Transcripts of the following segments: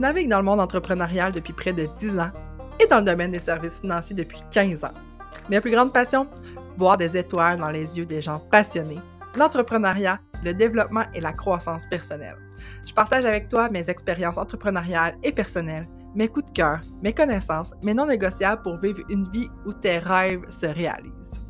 Je navigue dans le monde entrepreneurial depuis près de 10 ans et dans le domaine des services financiers depuis 15 ans. Mes plus grandes passions Voir des étoiles dans les yeux des gens passionnés, l'entrepreneuriat, le développement et la croissance personnelle. Je partage avec toi mes expériences entrepreneuriales et personnelles, mes coups de cœur, mes connaissances, mes non négociables pour vivre une vie où tes rêves se réalisent.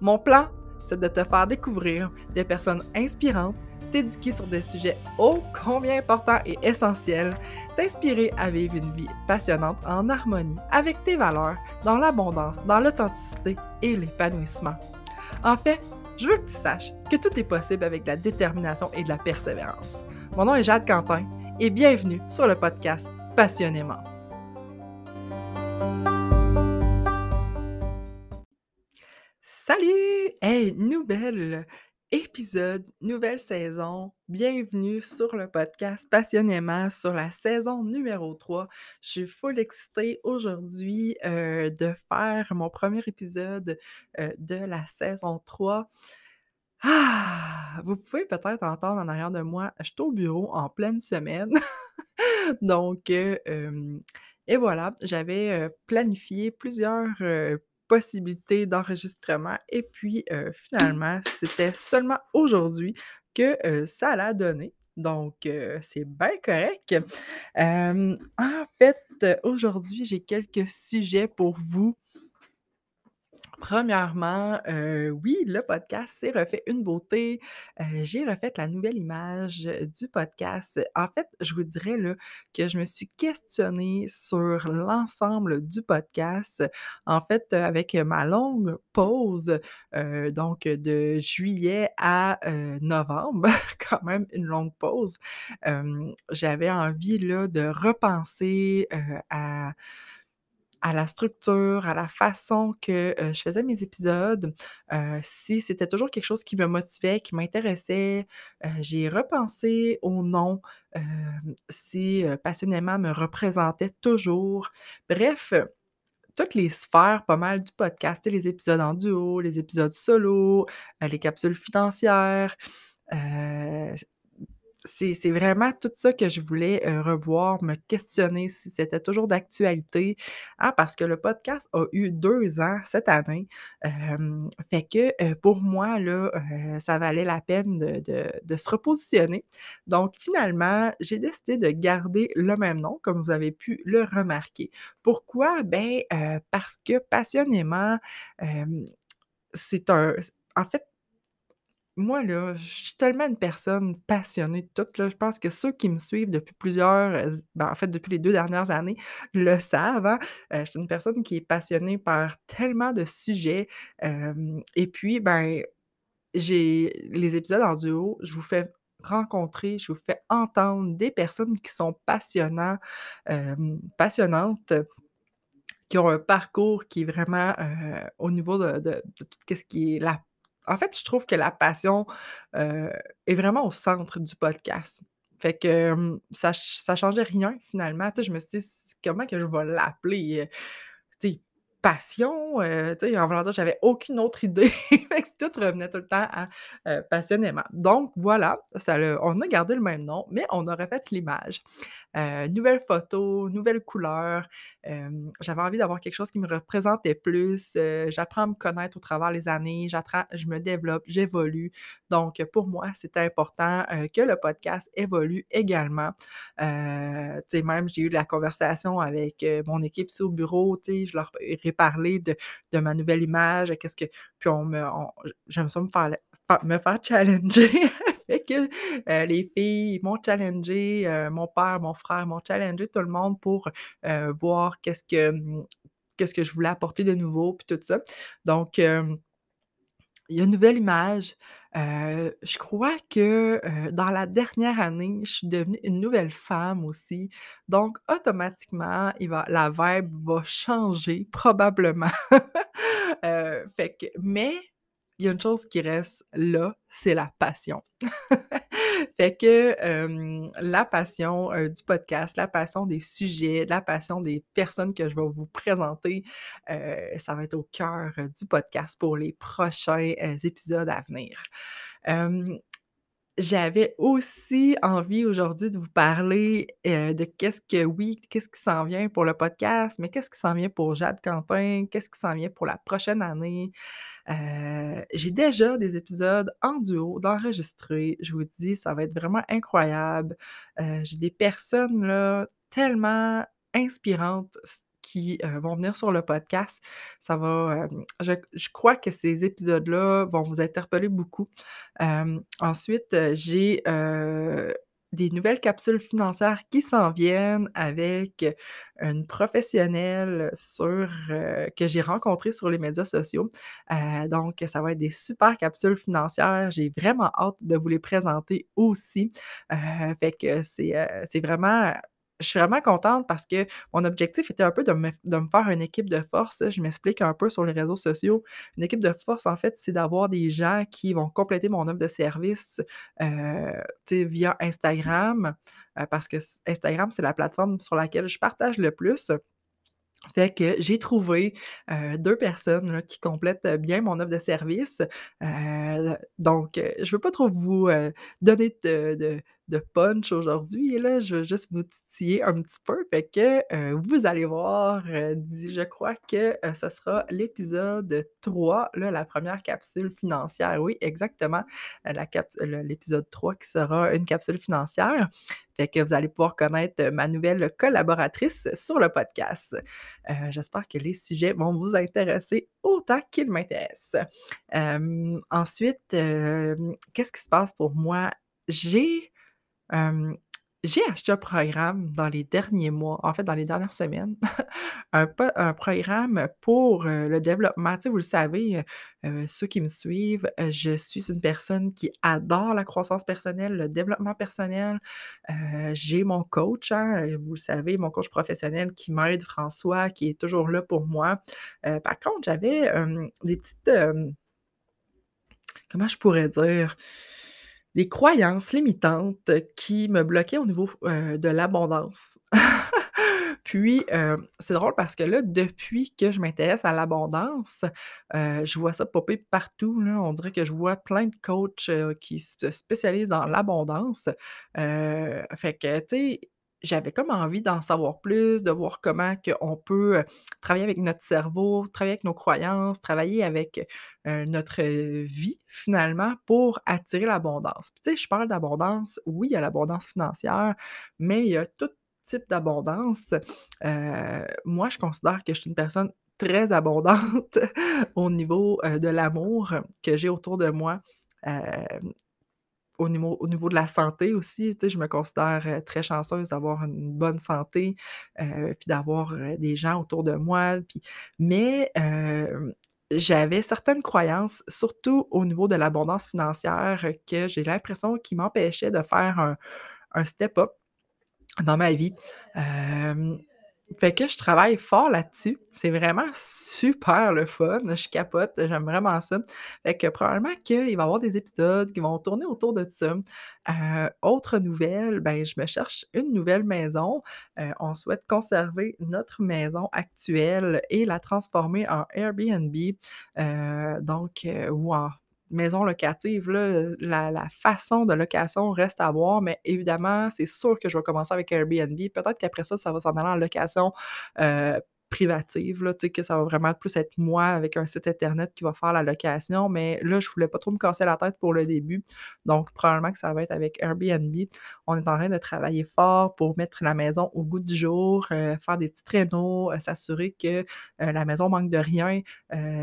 Mon plan, c'est de te faire découvrir des personnes inspirantes t'éduquer sur des sujets ô combien importants et essentiels, t'inspirer à vivre une vie passionnante en harmonie avec tes valeurs, dans l'abondance, dans l'authenticité et l'épanouissement. En fait, je veux que tu saches que tout est possible avec de la détermination et de la persévérance. Mon nom est Jade Quentin et bienvenue sur le podcast Passionnément. Salut! Hey, nouvelle épisode, nouvelle saison. Bienvenue sur le podcast Passionnément sur la saison numéro 3. Je suis full excitée aujourd'hui euh, de faire mon premier épisode euh, de la saison 3. Ah, vous pouvez peut-être entendre en arrière de moi, je suis au bureau en pleine semaine. Donc, euh, et voilà, j'avais planifié plusieurs possibilité d'enregistrement. Et puis, euh, finalement, c'était seulement aujourd'hui que euh, ça l'a donné. Donc, euh, c'est bien correct. en fait, aujourd'hui, j'ai quelques sujets pour vous Premièrement, euh, oui, le podcast s'est refait une beauté. Euh, j'ai refait la nouvelle image du podcast. En fait, je vous dirais là, que je me suis questionnée sur l'ensemble du podcast. En fait, avec ma longue pause, euh, donc de juillet à novembre, quand même une longue pause, j'avais envie là, de repenser à à la structure, à la façon que je faisais mes épisodes, si c'était toujours quelque chose qui me motivait, qui m'intéressait. j'ai repensé au nom, si passionnément me représentait toujours. Bref, toutes les sphères pas mal du podcast, les épisodes en duo, les épisodes solo, les capsules financières c'est vraiment tout ça que je voulais revoir, me questionner si c'était toujours d'actualité, hein, parce que le podcast a eu deux ans cette année. fait que pour moi, là, ça valait la peine de, se repositionner. Donc finalement, j'ai décidé de garder le même nom, comme vous avez pu le remarquer. Pourquoi? Ben, parce que passionnément, c'est un... En fait, moi, là, je suis tellement une personne passionnée de tout, là. Je pense que ceux qui me suivent depuis plusieurs, euh, ben, en fait, depuis les deux dernières années, le savent, hein. Euh, je suis une personne qui est passionnée par tellement de sujets, et puis, ben, j'ai les épisodes en duo, je vous fais rencontrer, je vous fais entendre des personnes qui sont passionnants, passionnantes, qui ont un parcours qui est vraiment, euh, au niveau de de de tout ce qui est la en fait, je trouve que la passion, est vraiment au centre du podcast. Fait que, ça ça changeait rien finalement. Je me suis dit: «Comment que je vais l'appeler?» Passion, euh, en voulant dire, j'avais aucune autre idée. tout revenait tout le temps à euh, passionnément. Donc voilà, ça on a gardé le même nom, mais on a refait l'image. Euh, nouvelle photo, nouvelle couleur. J'avais envie d'avoir quelque chose qui me représentait plus. J'apprends à me connaître au travers les années, je me développe, j'évolue. Donc pour moi, c'était important que le podcast évolue également. même j'ai eu la conversation avec mon équipe ici au bureau, je leur parler de, ma nouvelle image, qu'est-ce que. Puis on me. j'aime ça me faire, me faire challenger. fait que euh, les filles m'ont challengé, euh, mon père, mon frère m'ont challengé, tout le monde pour euh, voir qu'est-ce que mmh, qu'est-ce que je voulais apporter de nouveau, puis tout ça. Donc, il y a une nouvelle image. Je crois que dans la dernière année, je suis devenue une nouvelle femme aussi. Donc, automatiquement, la vibe va changer, probablement. fait que, mais il y a une chose qui reste là, c'est la passion. fait que la passion du podcast, la passion des sujets, la passion des personnes que je vais vous présenter, ça va être au cœur du podcast pour les prochains épisodes à venir. J'avais aussi envie aujourd'hui de vous parler, heu, de qu'est-ce que oui, qu'est-ce qui s'en vient pour le podcast, mais qu'est-ce qui s'en vient pour Jade Quentin? Qu'est-ce qui s'en vient pour la prochaine année? Heu, j'ai déjà des épisodes en duo d'enregistrés. Je vous dis, ça va être vraiment incroyable. Heu, j'ai des personnes là, tellement inspirantes qui, heu, vont venir sur le podcast. Ça va, hem, je crois que ces épisodes-là vont vous interpeller beaucoup. Hem, ensuite, j'ai, des nouvelles capsules financières qui s'en viennent avec une professionnelle sur, que j'ai rencontrée sur les médias sociaux. Donc ça va être des super capsules financières. J'ai vraiment hâte de vous les présenter aussi. Fait que c'est vraiment je suis vraiment contente parce que mon objectif était un peu de me faire une équipe de force. Je m'explique un peu sur les réseaux sociaux. Une équipe de force, en fait, c'est d'avoir des gens qui vont compléter mon offre de service, sais, via Instagram, heu, parce que Instagram, c'est la plateforme sur laquelle je partage le plus. Fait que j'ai trouvé, heu, 2 personnes qui complètent, bien mon offre de service. Donc, je veux pas trop vous, donner de de punch aujourd'hui là, je veux juste vous titiller un petit peu. Fait que, heu, vous allez voir, di je crois que, heu, ce sera l'épisode 3, là, la première capsule financière. Oui, exactement, le l'épisode 3 qui sera une capsule financière. Fait que vous allez pouvoir connaître, ma nouvelle collaboratrice sur le podcast. J'espère que les sujets vont vous intéresser autant qu'ils m'intéressent. Ensuite, qu'est-ce qui se passe pour moi? J'ai, j'ai acheté un programme dans les derniers mois, en fait, dans les dernières semaines, un programme pour, heu, le développement. Vous le savez, heu heu, ceux qui me suivent, je suis une personne qui adore la croissance personnelle, le développement personnel. J'ai mon coach, hein, vous le savez, mon coach professionnel qui m'aide, François, qui est toujours là pour moi. Par contre, j'avais, des petites, comment je pourrais dire? Des croyances limitantes qui me bloquaient au niveau, heu, de l'abondance. Puis, heu, c'est drôle parce que là, depuis que je m'intéresse à l'abondance, heu, je vois ça popper partout. On dirait que je vois plein de coachs, qui se spécialisent dans l'abondance. Fait que, tu sais, j'avais comme envie d'en savoir plus, de voir comment qu'on peut, travailler avec notre cerveau, travailler avec nos croyances, travailler avec, notre, vie finalement pour attirer l'abondance. Tu sais, je parle d'abondance, oui, il y a l'abondance financière, mais il y a tout type d'abondance. Moi, je considère que je suis une personne très abondante au niveau, de l'amour que j'ai autour de moi. Au niveau au niveau de la santé aussi, tu sais, je me considère, heu, très chanceuse d'avoir une bonne santé, heu, puis d'avoir, heu, des gens autour de moi, puis mais j'avais certaines croyances, surtout au niveau de l'abondance financière, euh, que j'ai l'impression qui m'empêchaient de faire un un step up dans ma vie. Fait que je travaille fort là-dessus. C'est vraiment super le fun. Je capote, j'aime vraiment ça. Fait que probablement qu'il va y avoir des épisodes qui vont tourner autour de ça. Heu, autre nouvelle, ben, je me cherche une nouvelle maison. Heu, on souhaite conserver notre maison actuelle et la transformer en Airbnb. Heu, donc, ou en maison locative, là, la façon de location reste à voir, mais évidemment, c'est sûr que je vais commencer avec Airbnb. Peut-être qu'après ça, ça va s'en aller en location, heu, privative, là, que ça va vraiment plus être moi avec un site internet qui va faire la location, mais là, je voulais pas trop me casser la tête pour le début, donc probablement que ça va être avec Airbnb. On est en train de travailler fort pour mettre la maison au goût du jour, heu, faire des petits rénaux, heu, s'assurer que, heu, la maison manque de rien,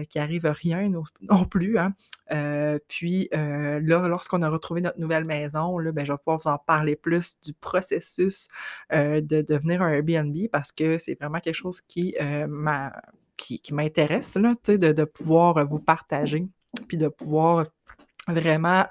qu'il arrive rien non non plus, hein. Heu, puis, heu, là, lorsqu'on a retrouvé notre nouvelle maison, là, ben, je vais pouvoir vous en parler plus du processus, heu, de devenir un Airbnb parce que c'est vraiment quelque chose qui, qui qui m'intéresse, de de pouvoir, vous partager, puis de pouvoir vraiment,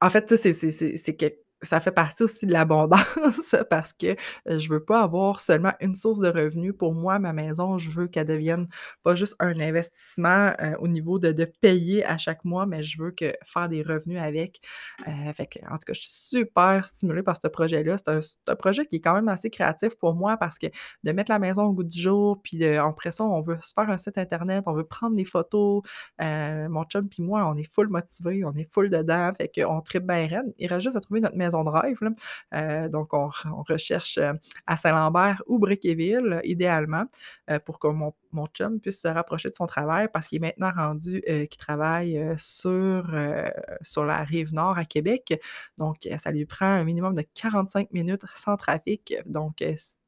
en fait, c'est c'est c'est c'est que ça fait partie aussi de l'abondance parce que, je veux pas avoir seulement une source de revenus. Pour moi, ma maison, je veux qu'elle devienne pas juste un investissement, au niveau de de payer à chaque mois, mais je veux que faire des revenus avec. En tout cas, je suis super stimulée par ce projet-là. C'est un projet qui est quand même assez créatif pour moi parce que de mettre la maison au goût du jour, puis, après ça, on veut se faire un site internet, on veut prendre des photos. Mon chum puis moi, on est full motivés, on est full dedans, fait qu'on tripe bien raide. Il reste juste à trouver notre maison là. Heu, donc on recherche, heu, à Saint-Lambert ou Briqueville, idéalement, heu, pour que mon mon chum puisse se rapprocher de son travail parce qu'il est maintenant rendu, qu'il travaille, sur, sur la rive nord à Québec. Donc, ça lui prend un minimum de 45 minutes sans trafic. Donc,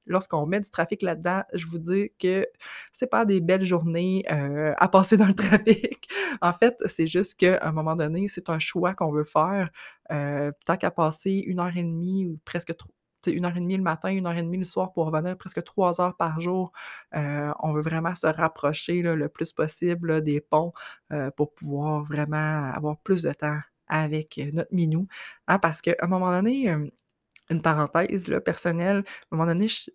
lorsqu'on met du trafic là-dedans, je vous dis que c'est pas des belles journées, heu, à passer dans le trafic. En fait, c'est juste qu'à un moment donné, c'est un choix qu'on veut faire. Heu, tant qu'à passer 1 heure et demie ou presque tro tu sais, 1 heure et demie le matin, 1 heure et demie le soir pour revenir presque 3 heures par jour, heu, on veut vraiment se rapprocher, le plus possible, des ponts, pour pouvoir vraiment avoir plus de temps avec, notre minou, hein. Parce qu'à un moment donné, une parenthèse, là, personnelle, à un moment donné, je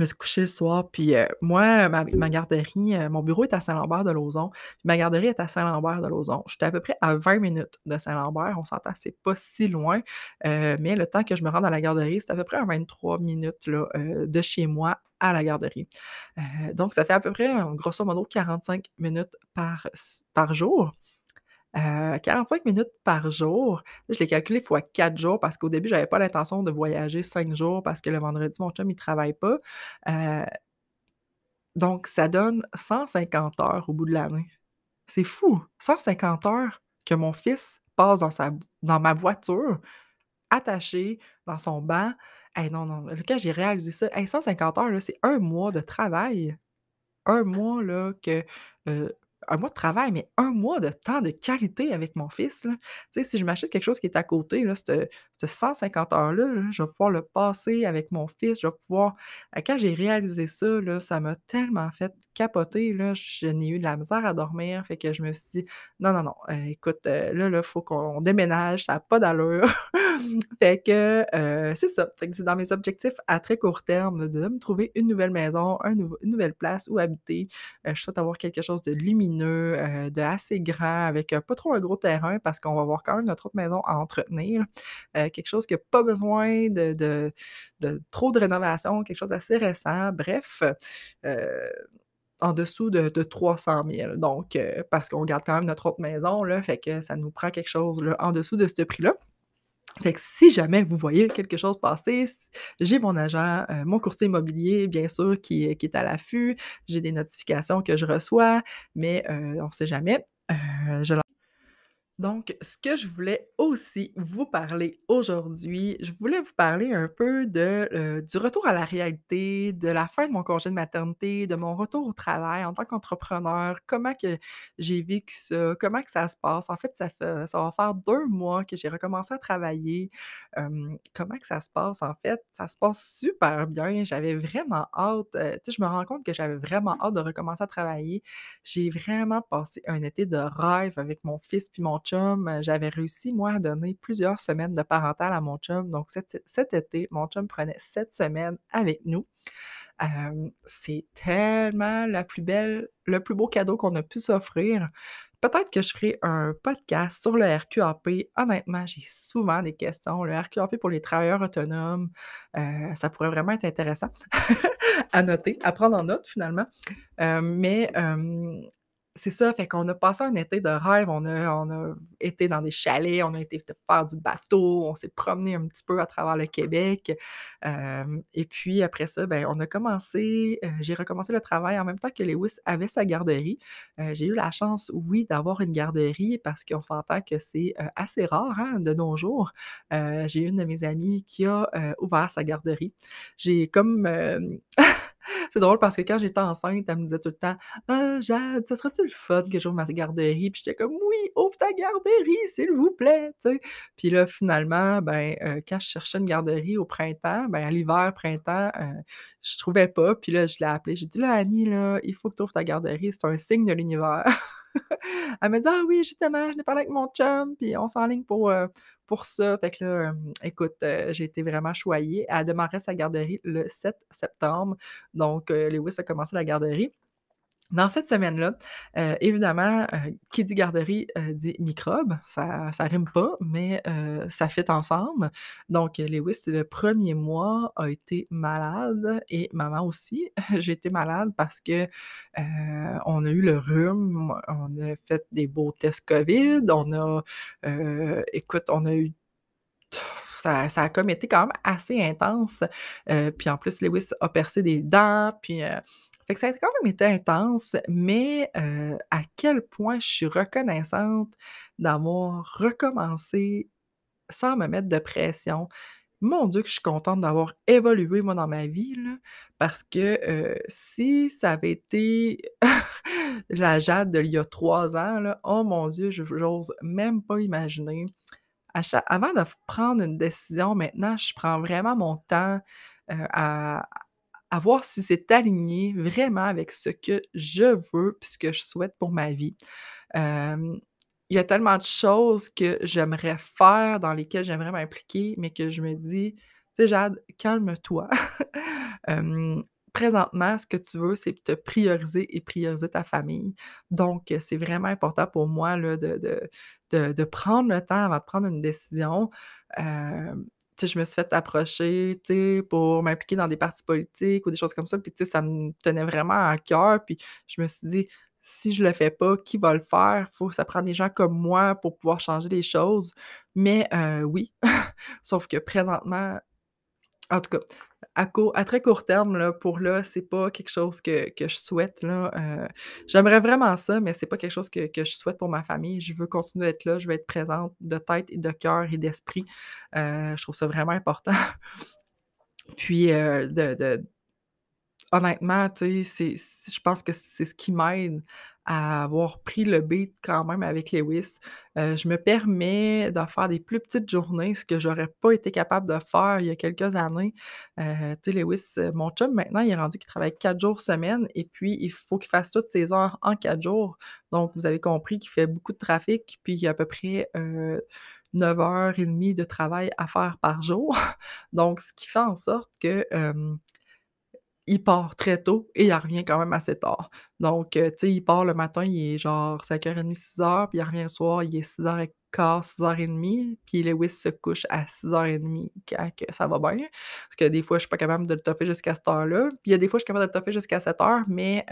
me suis couchée le soir, puis, heu, moi, ma garderie, heu, mon bureau est à Saint-Lambert-de-Lauzon, puis ma garderie est à Saint-Lambert-de-Lauzon. J'étais à peu près à 20 minutes de Saint-Lambert, on s'entend, c'est pas si loin, heu, mais le temps que je me rende à la garderie, c'est à peu près à 23 minutes, de chez moi à la garderie. Donc ça fait à peu près, grosso modo 45 minutes par par jour. Heu, 45 minutes par jour, je l'ai calculé fois 4 jours parce qu'au début, j'avais pas l'intention de voyager 5 jours parce que le vendredi, mon chum, il travaille pas. Heu donc ça donne 150 heures au bout de l'année. C'est fou! 150 heures que mon fils passe dans sa dans ma voiture, attaché dans son banc. Hey, non, non, quand j'ai réalisé ça, hey, 150 heures, c'est un mois de travail. Un mois, là, que, heu, 1 mois de travail, mais 1 mois de temps de qualité avec mon fils, là. Si je m'achète quelque chose qui est à côté, là, cette cette 150 heures-là, là, je vais pouvoir le passer avec mon fils, je vais pouvoir heu, quand j'ai réalisé ça, là, ça m'a tellement fait capoter, là, je n'ai eu de la misère à dormir, fait que je me suis dit: «Non, non, non, heu, écoute, heu, là, là, faut qu'on déménage, ça a pas d'allure». Fait que, heu, c'est ça, c'est dans mes objectifs à très court terme de me trouver une nouvelle maison, un une nouvelle place où habiter. Heu, je souhaite avoir quelque chose de lumineux, heu, de assez grand avec, heu, pas trop un gros terrain parce qu'on va avoir quand même notre autre maison à entretenir. Heu, quelque chose qui a pas besoin de trop de rénovation, quelque chose d'assez récent. Bref, en dessous de de 300 000 donc, parce qu'on garde quand même notre autre maison, là, fait que ça nous prend quelque chose, en dessous de ce prix-là. Fait que si jamais vous voyez quelque chose passer, j'ai mon agent, heu, mon courtier immobilier, bien sûr, qui est qui est à l'affût. J'ai des notifications que je reçois, mais, heu, on sait jamais. Donc, ce que je voulais aussi vous parler aujourd'hui, je voulais vous parler un peu de, heu, du retour à la réalité, de la fin de mon congé de maternité, de mon retour au travail en tant qu'entrepreneur, comment que j'ai vécu ça, comment que ça se passe. En fait, ça fait ça va faire 2 mois que j'ai recommencé à travailler. Comment que ça se passe, en fait? Ça se passe super bien, j'avais vraiment hâte, heu, tu sais, je me rends compte que j'avais vraiment hâte de recommencer à travailler. J'ai vraiment passé un été de rêve avec mon fils puis mon chum. Heu, j'avais réussi, moi, à donner plusieurs semaines de parental à mon chum, donc cet été, mon chum prenait 7 semaines avec nous. Hem, c'est tellement la plus belle le plus beau cadeau qu'on a pu s'offrir. Peut-être que je ferai un podcast sur le RQAP. Honnêtement, j'ai souvent des questions. Le RQAP pour les travailleurs autonomes, heu, ça pourrait vraiment être intéressant à noter, à prendre en note finalement. Mais, c'est ça, fait qu'on a passé un été de rêve, on a on a été dans des chalets, on a été faire du bateau, on s'est promené un petit peu à travers le Québec. Hem, et puis après ça, ben, on a commencé, heu, j'ai recommencé le travail en même temps que Lewis avait sa garderie. Heu, j'ai eu la chance, oui, d'avoir une garderie parce qu'on s'entend que c'est, assez rare, hein, de nos jours. J'ai une de mes amies qui a, ouvert sa garderie. J'ai comme, c'est drôle parce que quand j'étais enceinte, elle me disait tout le temps: «Ah Jade, ça serait-tu le fun que j'ouvre ma garderie?» Puis j'étais comme: «Oui, ouvre ta garderie, s'il vous plaît!» Puis là, finalement, ben, heu, quand je cherchais une garderie au printemps, ben, à l'hiver, printemps, heu, je trouvais pas. Puis là, je l'ai appelée, j'ai dit: «Là, Annie, là, il faut que tu ouvres ta garderie, c'est un signe de l'univers». Elle me dit: «Ah oui, justement, je l'ai parlé avec mon chum, puis on s'enligne pour, heu, pour ça». Fait que écoute, j'ai été vraiment choyée. Elle démarrait sa garderie le 7 septembre, donc Lewis a commencé la garderie. Dans cette semaine-là, heu, évidemment, heu, qui dit garderie, heu, dit microbes. Ça ça rime pas, mais ça fit ensemble. Donc Lewis, le premier mois, a été malade et maman aussi. J'ai été malade parce que, on a eu le rhume, on a fait des beaux tests COVID, on a, écoute, on a eu ça a comme été quand même assez intense, puis en plus Lewis a percé des dents, puis, fait que ça a quand même été intense, mais heu, à quel point je suis reconnaissante d'avoir recommencé sans me mettre de pression. Mon Dieu que je suis contente d'avoir évolué moi dans ma vie là, parce que, heu, si ça avait été la Jade d'il y a 3 ans oh mon Dieu, je j'ose même pas imaginer. Avant de prendre une décision maintenant, je prends vraiment mon temps, heu, à à voir si c'est aligné vraiment avec ce que je veux puis ce que je souhaite pour ma vie. Il y a tellement de choses que j'aimerais faire, dans lesquelles j'aimerais m'impliquer, mais que je me dis: «Tu sais Jade, calme-toi». Présentement, ce que tu veux, c'est te prioriser et prioriser ta famille. Donc c'est vraiment important pour moi là de de de prendre le temps avant de prendre une décision. Je me suis fait approcher, tu sais, pour m'impliquer dans des partis politiques ou des choses comme ça, puis tu sais, ça me tenait vraiment à cœur, puis je me suis dit: «Si je le fais pas, qui va le faire? Faut ça prend des gens comme moi pour pouvoir changer les choses». Mais heu, oui, sauf que présentement en tout cas, à à très court terme là, pour là, c'est pas quelque chose que que je souhaite heu, j'aimerais vraiment ça, mais c'est pas quelque chose que que je souhaite pour ma famille. Je veux continuer à être là, je veux être présente de tête et de cœur et d'esprit. Heu, je trouve ça vraiment important. Puis, heu, de de honnêtement, tu sais, je pense que c'est ce qui m'aide à avoir pris le beat quand même avec Lewis. Heu, je me permets de faire des plus petites journées, ce que j'aurais pas été capable de faire il y a quelques années. Heu, tu sais, Lewis, heu, mon chum maintenant, il est rendu qu'il travaille 4 jours semaine et puis il faut qu'il fasse toutes ses heures en 4 jours. Donc vous avez compris qu'il fait beaucoup de trafic, puis il y a à peu près, heu, 9 heures et demie de travail à faire par jour. Donc ce qui fait en sorte que, il part très tôt et il revient quand même assez tard. Donc, heu, tu sais, il part le matin, il est genre 5:30-6:00, puis il revient le soir, il est 6:15-6:30, puis Lewis se couche à 6:30 quand ça va bien. Parce que des fois, je suis pas capable de le toffer jusqu'à cette heure-là. Puis il y a des fois, je suis capable de le toffer jusqu'à 7:00, mais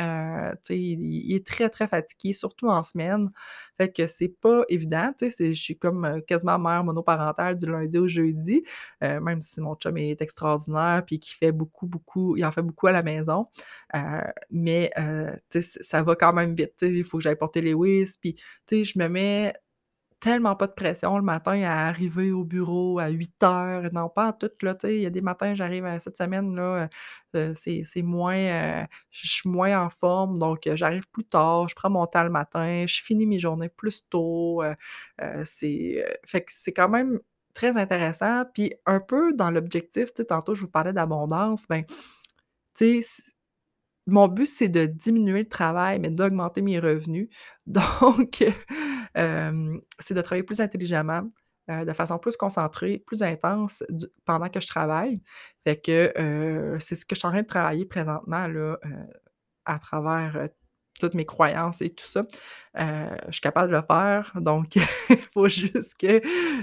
sais, il il est très, très fatigué, surtout en semaine. Fait que c'est pas évident, je suis comme, heu, quasiment mère monoparentale du lundi au jeudi, heu, même si mon chum est extraordinaire puis qu'il fait beaucoup, beaucoup il en fait beaucoup à la maison. Mais ça va quand même vite, il faut que j'aille porter Lewis, puis je me mets tellement pas de pression le matin à arriver au bureau à 8:00. Non, pas en tout, il y a des matins, j'arrive, heu, cette semaine là, heu heu, c'est moins, heu, je suis moins en forme, donc j'arrive plus tard, je prends mon temps le matin, je finis mes journées plus tôt, c'est, fait que c'est quand même très intéressant. Puis un peu dans l'objectif, tantôt je vous parlais d'abondance, ben, tu sais, mon but, c'est de diminuer le travail, mais d'augmenter mes revenus. Donc c'est de travailler plus intelligemment, heu, de façon plus concentrée, plus intense pendant que je travaille. Fait que, heu, c'est ce que je suis en train de travailler présentement là, à travers, toutes mes croyances et tout ça. Je suis capable de le faire, donc il faut juste que,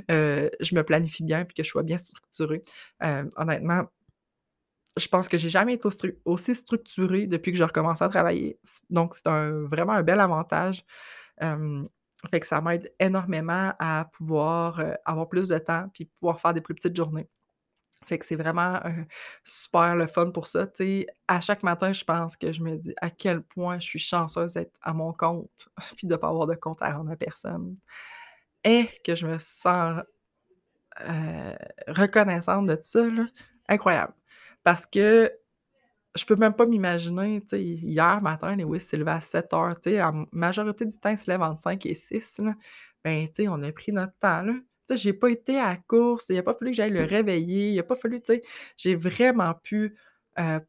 je me planifie bien puis que je sois bien structurée. Honnêtement je pense que j'ai jamais été aussi structurée depuis que j'ai recommencé à travailler. Donc c'est vraiment un bel avantage. Fait que ça m'aide énormément à pouvoir, heu, avoir plus de temps puis pouvoir faire des plus petites journées. Fait que c'est vraiment, super le fun pour ça, tu sais. À chaque matin, je pense que je me dis à quel point je suis chanceuse d'être à mon compte puis de pas avoir de compte à rendre à personne et que je me sens, heu, reconnaissante de ça là, incroyable. Parce que je peux même pas m'imaginer, tu sais, hier matin, Lewis s'est levé à 7:00, tu sais, la majorité du temps, il se lève entre 5 et 6 là. Ben, tu sais, on a pris notre temps là. Tu j'ai pas été à la course, il a pas fallu que j'aille le réveiller, il a pas fallu tu sais, j'ai vraiment pu, heu,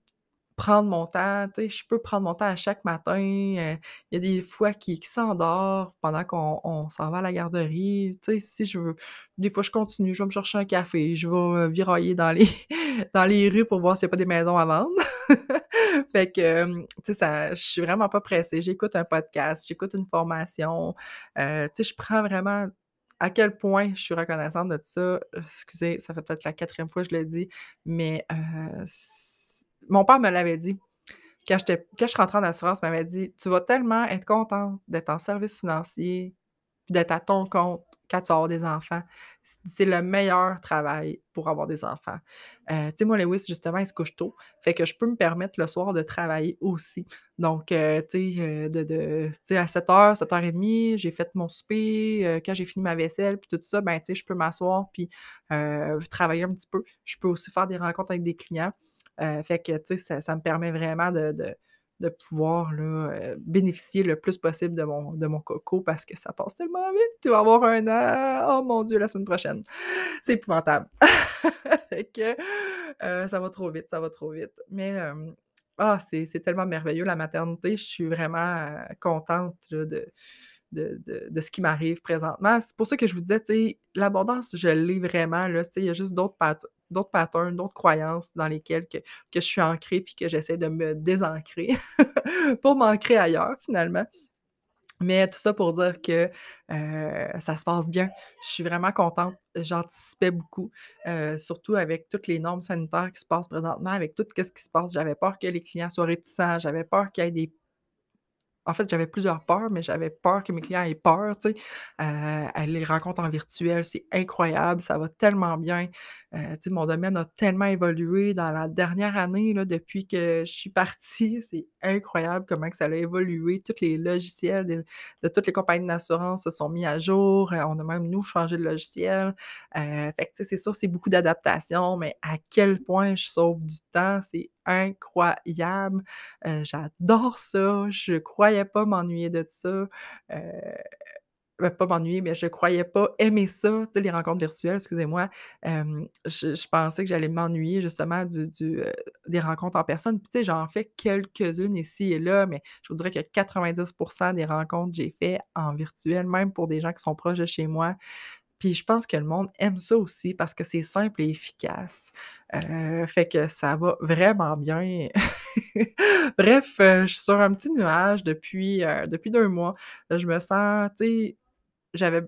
prendre mon temps, tu sais, je peux prendre mon temps à chaque matin, heu, il y a des fois qu'il s'endort pendant qu'on on s'en va à la garderie, tu sais, si je veux des fois je continue, je vais me chercher un café, je vais, virailler dans les dans les rues pour voir s'il y a pas des maisons à vendre. Fait que, tu sais, ça je suis vraiment pas pressée. J'écoute un podcast, j'écoute une formation, heu, tu sais, je prends vraiment à quel point je suis reconnaissante de ça, excusez, ça fait peut-être la quatrième fois que je le dis, mais, mon père me l'avait dit quand je rentrais en assurance, il m'avait dit: «Tu vas tellement être contente d'être en service financier, puis d'être à ton compte quand tu avoir des enfants. C'est le meilleur travail pour avoir des enfants». Sais, moi, Lewis, justement, il se couche tôt, fait que je peux me permettre le soir de travailler aussi. Donc, heu, tu sais, heu, de à 07:00-07:30, j'ai fait mon souper, heu, quand j'ai fini ma vaisselle puis tout ça, ben, tu sais, je peux m'asseoir puis, travailler un petit peu. Je peux aussi faire des rencontres avec des clients. Heu, fait que, tu sais, ça me permet vraiment de de de pouvoir là, heu, bénéficier le plus possible de mon de mon coco parce que ça passe tellement vite. Il va avoir un an, oh mon Dieu, la semaine prochaine. C'est épouvantable. Fait que, heu, ça va trop vite, ça va trop vite. Mais, ah, c'est tellement merveilleux la maternité. Je suis vraiment, contente de de de de ce qui m'arrive présentement. C'est pour ça que je vous disais, tu sais, l'abondance, je l'ai vraiment tu il y a juste d'autres d'autres patterns, d'autres croyances dans lesquelles que je suis ancrée puis que j'essaie de me désancrer pour m'ancrer ailleurs finalement. Mais tout ça pour dire que, ça se passe bien. Je suis vraiment contente. J'anticipais beaucoup, surtout avec toutes les normes sanitaires qui se passent présentement, avec tout qu'est-ce qui se passe. J'avais peur que les clients soient réticents, j'avais peur qu'il y ait des en fait, j'avais plusieurs peurs, mais j'avais peur que mes clients aient peur, tu à les rencontres en virtuel, c'est incroyable, ça va tellement bien. Sais, mon domaine a tellement évolué dans la dernière année, depuis que je suis partie. incroyable comment que ça a évolué. Tous les logiciels de toutes les compagnies d'assurance se sont mis à jour. Heu, on a même, nous, changé de logiciel. Heu, fait que, c'est sûr, c'est beaucoup d'adaptation, mais à quel point je sauve du temps, c'est incroyable. Heu, j'adore ça, je croyais pas m'ennuyer de ça, heu, ben, pas m'ennuyer, mais je croyais pas aimer ça, les rencontres virtuelles, excusez-moi. Je pensais que j'allais m'ennuyer justement du heu, des rencontres en personne. Puis, tu sais, j'en fais quelques-unes ici et là, mais je vous dirais que 90% des rencontres, j'ai fait en virtuel, même pour des gens qui sont proches de chez moi. Puis je pense que le monde aime ça aussi parce que c'est simple et efficace. Heu, fait que ça va vraiment bien. Bref, heu, je suis sur un petit nuage depuis, depuis 2 mois. Je me sens, tu sais, j'avais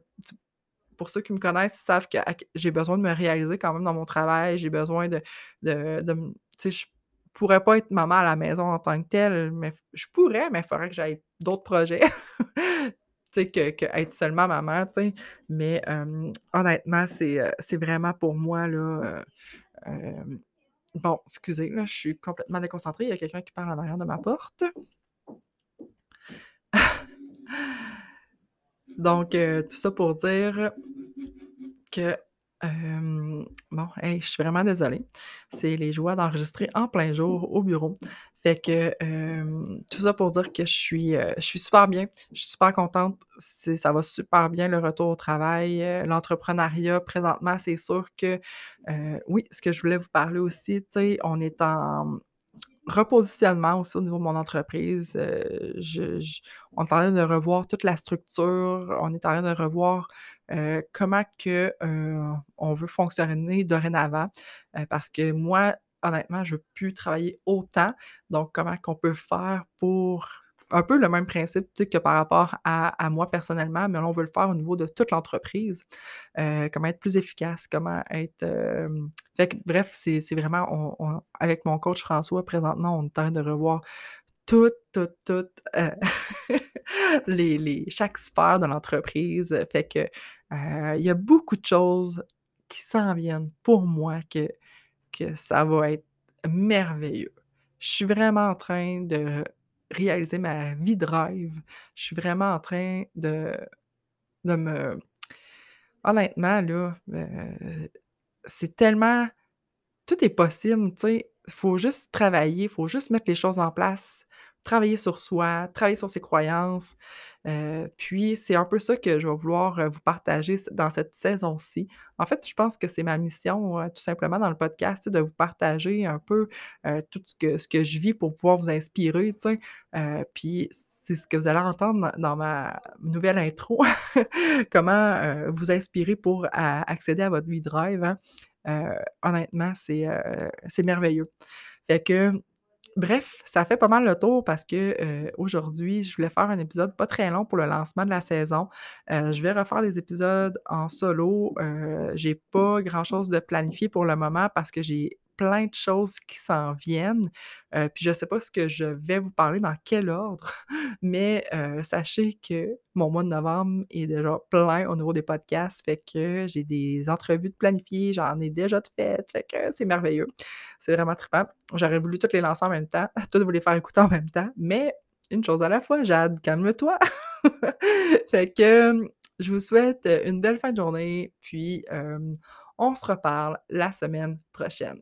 pour ceux qui me connaissent, savent que j'ai besoin de me réaliser quand même dans mon travail. J'ai besoin de de de je pourrais pas être maman à la maison en tant que telle, mais je pourrais, mais il faudrait que j'aille d'autres projets. Tu sais, que que être seulement maman, tu sais. Mais, honnêtement, c'est, heu, c'est vraiment pour moi là, heu, hem bon, excusez, là, je suis complètement déconcentrée. Il y a quelqu'un qui parle en arrière de ma porte. Donc, heu, tout ça pour dire que, hem, bon, hey, je suis vraiment désolée. C'est les joies d'enregistrer en plein jour au bureau. Fait que, hem, tout ça pour dire que je suis, je suis super bien, je suis super contente. Ça va super bien le retour au travail, l'entrepreneuriat présentement, c'est sûr que, oui, ce que je voulais vous parler aussi, tu sais, on est en repositionnement aussi au niveau de mon entreprise. Je on est en train de revoir toute la structure, on est en train de revoir, heu, comment heu, on veut fonctionner dorénavant. Parce que moi, honnêtement, je veux plus travailler autant. Donc comment qu'on peut faire pour un peu le même principe, que par rapport à moi personnellement, mais on veut le faire au niveau de toute l'entreprise. Comment être plus efficace, comment être, fait que bref, c'est vraiment on avec mon coach François, présentement, on train de revoir toutes, toutes, toutes, heu, les les chaque sphère de l'entreprise. Fait que, heu, il y a beaucoup de choses qui s'en viennent pour moi que que ça va être merveilleux. Je suis vraiment en train de réaliser ma vie de rêve. Je suis vraiment en train de de me honnêtement là, heu, c'est tellement tout est possible, tu sais. Il faut juste travailler, il faut juste mettre les choses en place travailler sur soi, travailler sur ses croyances. Euh, puis c'est un peu ça que je vais vouloir, heu, vous partager dans cette saison-ci. En fait, je pense que c'est ma mission, heu, tout simplement dans le podcast, de vous partager un peu, tout ce que ce que je vis pour pouvoir vous inspirer, puis c'est ce que vous allez entendre dans ma nouvelle intro, comment, vous inspirer pour accéder à votre vie de rêve, hein. Honnêtement, c'est merveilleux. Fait que Bref, ça fait pas mal le tour parce que, heu, aujourd'hui, je voulais faire un épisode pas très long pour le lancement de la saison. Heu, je vais refaire les épisodes en solo. Heu, j'ai pas grand-chose de planifié pour le moment parce que j'ai plein de choses qui s'en viennent. Puis je sais pas ce que je vais vous parler dans quel ordre, mais sachez que mon mois de novembre est déjà plein au niveau des podcasts, fait que j'ai des entrevues de planifiées, j'en ai déjà de faites, fait que c'est merveilleux. C'est vraiment trippant. J'aurais voulu toutes les lancer en même temps, toutes vous les faire écouter en même temps, mais une chose à la fois, Jade, calme-toi! Fait que, je vous souhaite, une belle fin de journée, puis, on se reparle la semaine prochaine.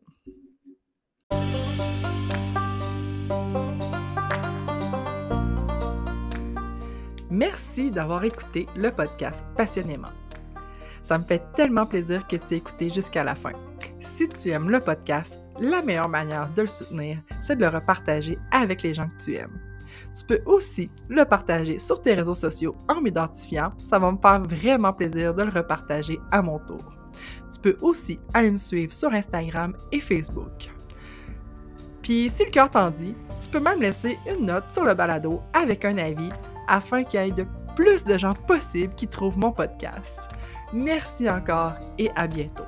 Merci d'avoir écouté le podcast passionnément. Ça me fait tellement plaisir que tu aies écouté jusqu'à la fin. Si tu aimes le podcast, la meilleure manière de le soutenir, c'est de le repartager avec les gens que tu aimes. Tu peux aussi le partager sur tes réseaux sociaux en m'identifiant. Ça va me faire vraiment plaisir de le repartager à mon tour. Tu peux aussi aller me suivre sur Instagram et Facebook. Puis, si le cœur t'en dit, tu peux même laisser une note sur le balado avec un avis afin qu'il y ait de plus de gens possibles qui trouvent mon podcast. Merci encore et à bientôt.